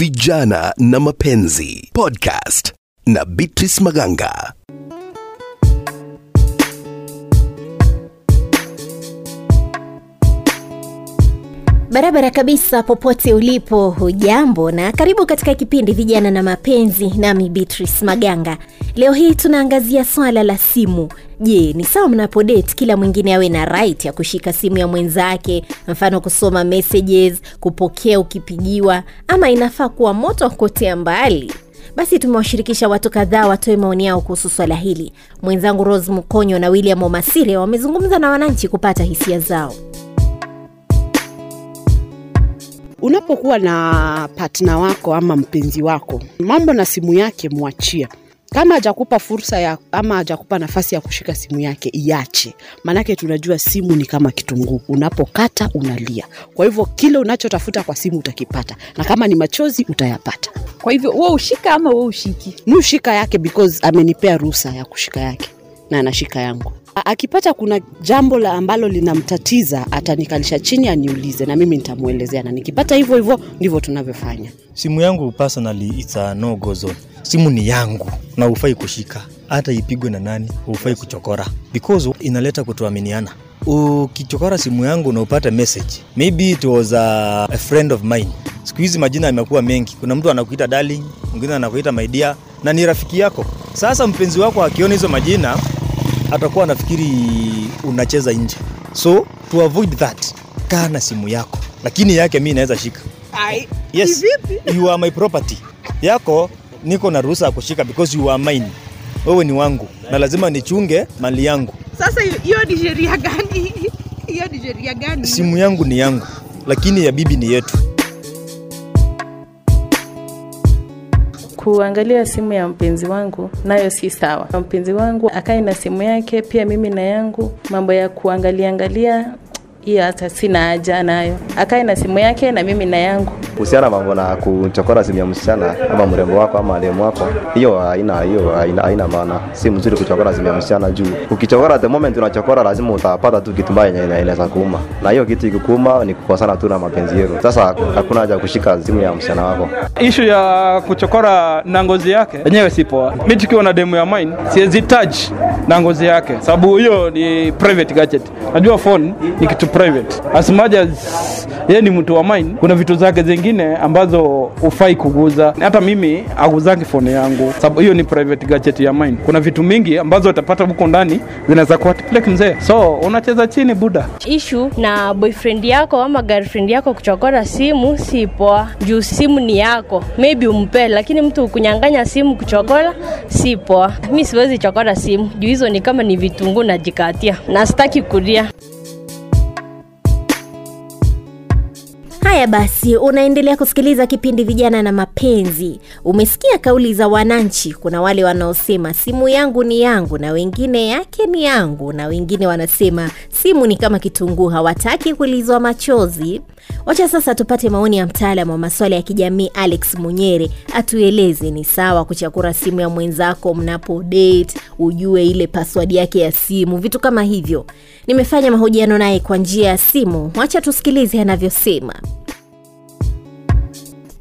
vijana na mapenzi podcast na Beatrice Maganga. Barabara kabisa, popote ulipo, hujambo na karibu katika kipindi Vijana na Mapenzi, nami Beatrice Maganga. Leo hii tunaangazia swala la simu. Je, ni sawa mnapodate kila mwingine awe na right ya kushika simu ya mwenzake, mfano kusoma messages, kupokea ukipigiwa, ama inafaa kuwa moto wa kuotea mbali? Basi tumewashirikisha watu kadhaa watoe maoni yao kuhusu swala hili. Mwenzangu Rose Mkonyo na William Omasire wamezungumza na wananchi kupata hisia zao. Unapokuwa na partner wako ama mpenzi wako, mambo na simu yake mwachia. Kama hajakupa fursa ya ama hajakupa nafasi ya kushika simu yake, iache. Maanake tunajua simu ni kama kitunguu, unapokata unalia. Kwa hivyo kile unachotafuta kwa simu utakipata, na kama ni machozi utayapata. Kwa hivyo wewe ushika ama wewe ushiki? ni ushika yake because amenipea ruhusa ya kushika yake na anashika yangu. Akipata kuna jambo la ambalo linamtatiza atanikalisha chini aniulize, na mimi nitamwelezea, na nikipata hivyo hivyo ndivyo tunavyofanya. simu yangu no zone. Simu ni yangu na hufai kushika. Hata ipigwe na nani hufai kuchokora. Because inaleta kutoaminiana. Ukichokora simu yangu na upate message maybe it was a, a friend of mine. Siku hizi majina yamekuwa mengi. Kuna mtu anakuita darling mwingine anakuita my dear na ni rafiki yako. Sasa mpenzi wako akiona hizo majina atakuwa anafikiri unacheza nje. So to avoid that kaa na simu yako. Lakini yake mi naweza shika. Yes. you are my property. Yako niko na ruhusa ya kushika because you are mine. Wewe ni wangu. Na lazima nichunge mali yangu. Sasa hiyo- hiyo ni sheria gani? Hiyo ni sheria gani? simu yangu ni yangu. Lakini ya bibi ni yetu kuangalia simu ya mpenzi wangu nayo si sawa. Mpenzi wangu akae na simu yake, pia mimi na yangu. Mambo ya kuangalia angalia hiyo hata sina haja nayo. Akae na simu yake na mimi na yangu. kuhusiana mambo na kuchokora simu ya msichana ama mrembo wako ama alemu wako, hiyo haina hiyo haina, haina maana. Si mzuri kuchokora simu ya msichana juu ukichokora, the moment unachokora, lazima utapata tu kitu mbaya yenye inaweza kuuma, na hiyo kitu ikikuuma ni kukosana tu na mapenzi yenu. Sasa hakuna haja kushika simu ya msichana wako. ishu ya kuchokora na ngozi yake yenyewe si poa. Mimi tukiwa na demu ya mine siwezi touch na ngozi yake, sababu hiyo ni private gadget. Najua phone ni kitu private, as much as yeye ni mtu wa mine, kuna vitu zake zingine ambazo ufai kuguza. Hata mimi aguzangi phone yangu, sababu hiyo ni private gadget ya mine. Kuna vitu mingi ambazo utapata huko ndani zinaweza like mzee, so unacheza chini buda. ishu na boyfriend yako ama girlfriend yako kuchokora simu si poa. Juu simu ni yako. Maybe umpe lakini mtu kunyanganya simu kuchokora si poa. Mi siwezi chokora simu. Juu hizo ni kama ni vitunguu najikatia. Na sitaki kulia Haya basi, unaendelea kusikiliza kipindi Vijana na Mapenzi. Umesikia kauli za wananchi. Kuna wale wanaosema simu yangu ni yangu, na wengine yake ni yangu, na wengine wanasema simu ni kama kitunguu, hawataki kulizwa machozi. Wacha sasa tupate maoni ya mtaalamu wa masuala ya kijamii Alex Munyere, atueleze ni sawa kuchakura simu ya mwenzako mnapo date, ujue ile password yake ya simu, vitu kama hivyo. Nimefanya mahojiano naye kwa njia ya simu, wacha tusikilize anavyosema.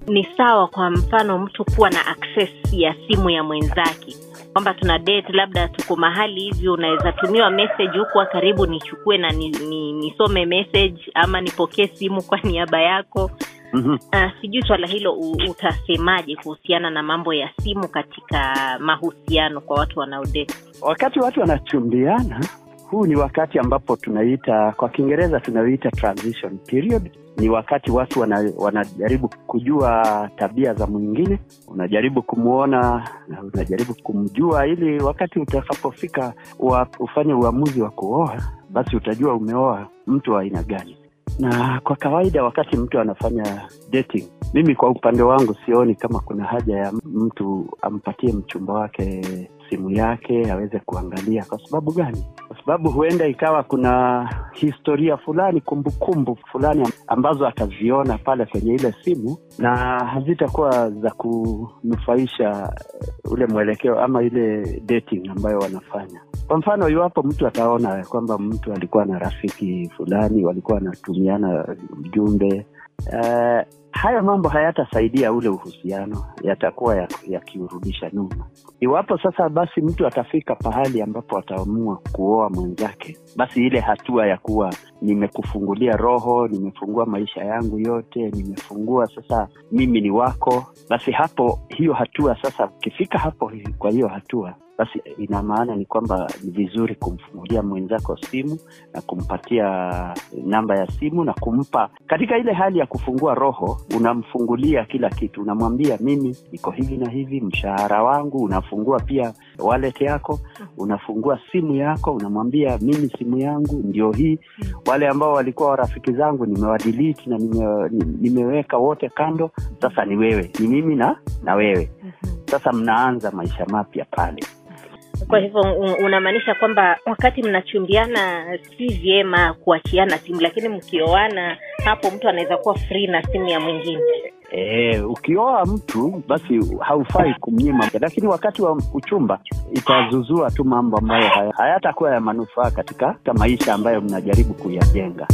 Ni sawa kwa mfano mtu kuwa na access ya simu ya mwenzake. Kwamba tuna date labda tuko mahali hivi unaweza tumiwa message hukuwa karibu nichukue na ni, ni, nisome message ama nipokee simu kwa niaba yako. Mhm. uh, sijui swala hilo utasemaje kuhusiana na mambo ya simu katika mahusiano kwa watu wanaodate Wakati watu wanachumbiana, huu ni wakati ambapo tunaita kwa Kiingereza tunaita transition period. Ni wakati watu wana, wanajaribu kujua tabia za mwingine, unajaribu kumwona na unajaribu kumjua, ili wakati utakapofika wa, ufanye uamuzi wa kuoa, basi utajua umeoa mtu wa aina gani. Na kwa kawaida wakati mtu anafanya dating, mimi kwa upande wangu sioni kama kuna haja ya mtu ampatie mchumba wake simu yake aweze kuangalia. Kwa sababu gani? Sababu huenda ikawa kuna historia fulani, kumbukumbu fulani ambazo ataziona pale kwenye ile simu na hazitakuwa za kunufaisha ule mwelekeo ama ile dating ambayo wanafanya. Kwa mfano, iwapo mtu ataona kwamba mtu alikuwa na rafiki fulani, walikuwa wanatumiana ujumbe uh, haya mambo hayatasaidia ule uhusiano, yatakuwa yakiurudisha ya nyuma. Iwapo sasa basi mtu atafika pahali ambapo ataamua kuoa mwenzake, basi ile hatua ya kuwa nimekufungulia roho, nimefungua maisha yangu yote, nimefungua sasa, mimi ni wako, basi hapo, hiyo hatua sasa, ukifika hapo, kwa hiyo hatua basi ina maana ni kwamba ni vizuri kumfungulia mwenzako simu na kumpatia namba ya simu na kumpa katika ile hali ya kufungua roho, unamfungulia kila kitu, unamwambia mimi niko hivi na hivi, mshahara wangu, unafungua pia wallet yako, unafungua simu yako, unamwambia mimi simu yangu ndio hii. Wale ambao walikuwa rafiki zangu nimewadelete na nime, nimeweka wote kando, sasa ni wewe, ni mimi na na wewe. Sasa mnaanza maisha mapya pale. Kwa hivyo unamaanisha kwamba wakati mnachumbiana si vyema kuachiana simu, lakini mkioana, hapo mtu anaweza kuwa free na simu ya mwingine. E, ukioa mtu basi haufai kumnyima, lakini wakati wa uchumba itazuzua tu mambo ambayo hayatakuwa ya manufaa katika maisha ambayo mnajaribu kuyajenga.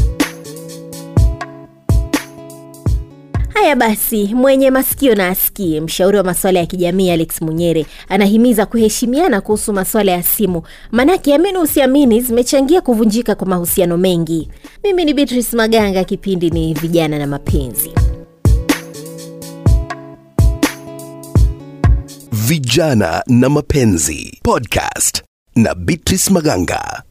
Haya basi, mwenye masikio na asikie. Mshauri wa masuala ya kijamii Alex Munyere anahimiza kuheshimiana kuhusu masuala ya simu, manake amini usiamini, zimechangia kuvunjika kwa mahusiano mengi. Mimi ni Beatrice Maganga, kipindi ni vijana na mapenzi. Vijana na mapenzi podcast na Beatrice Maganga.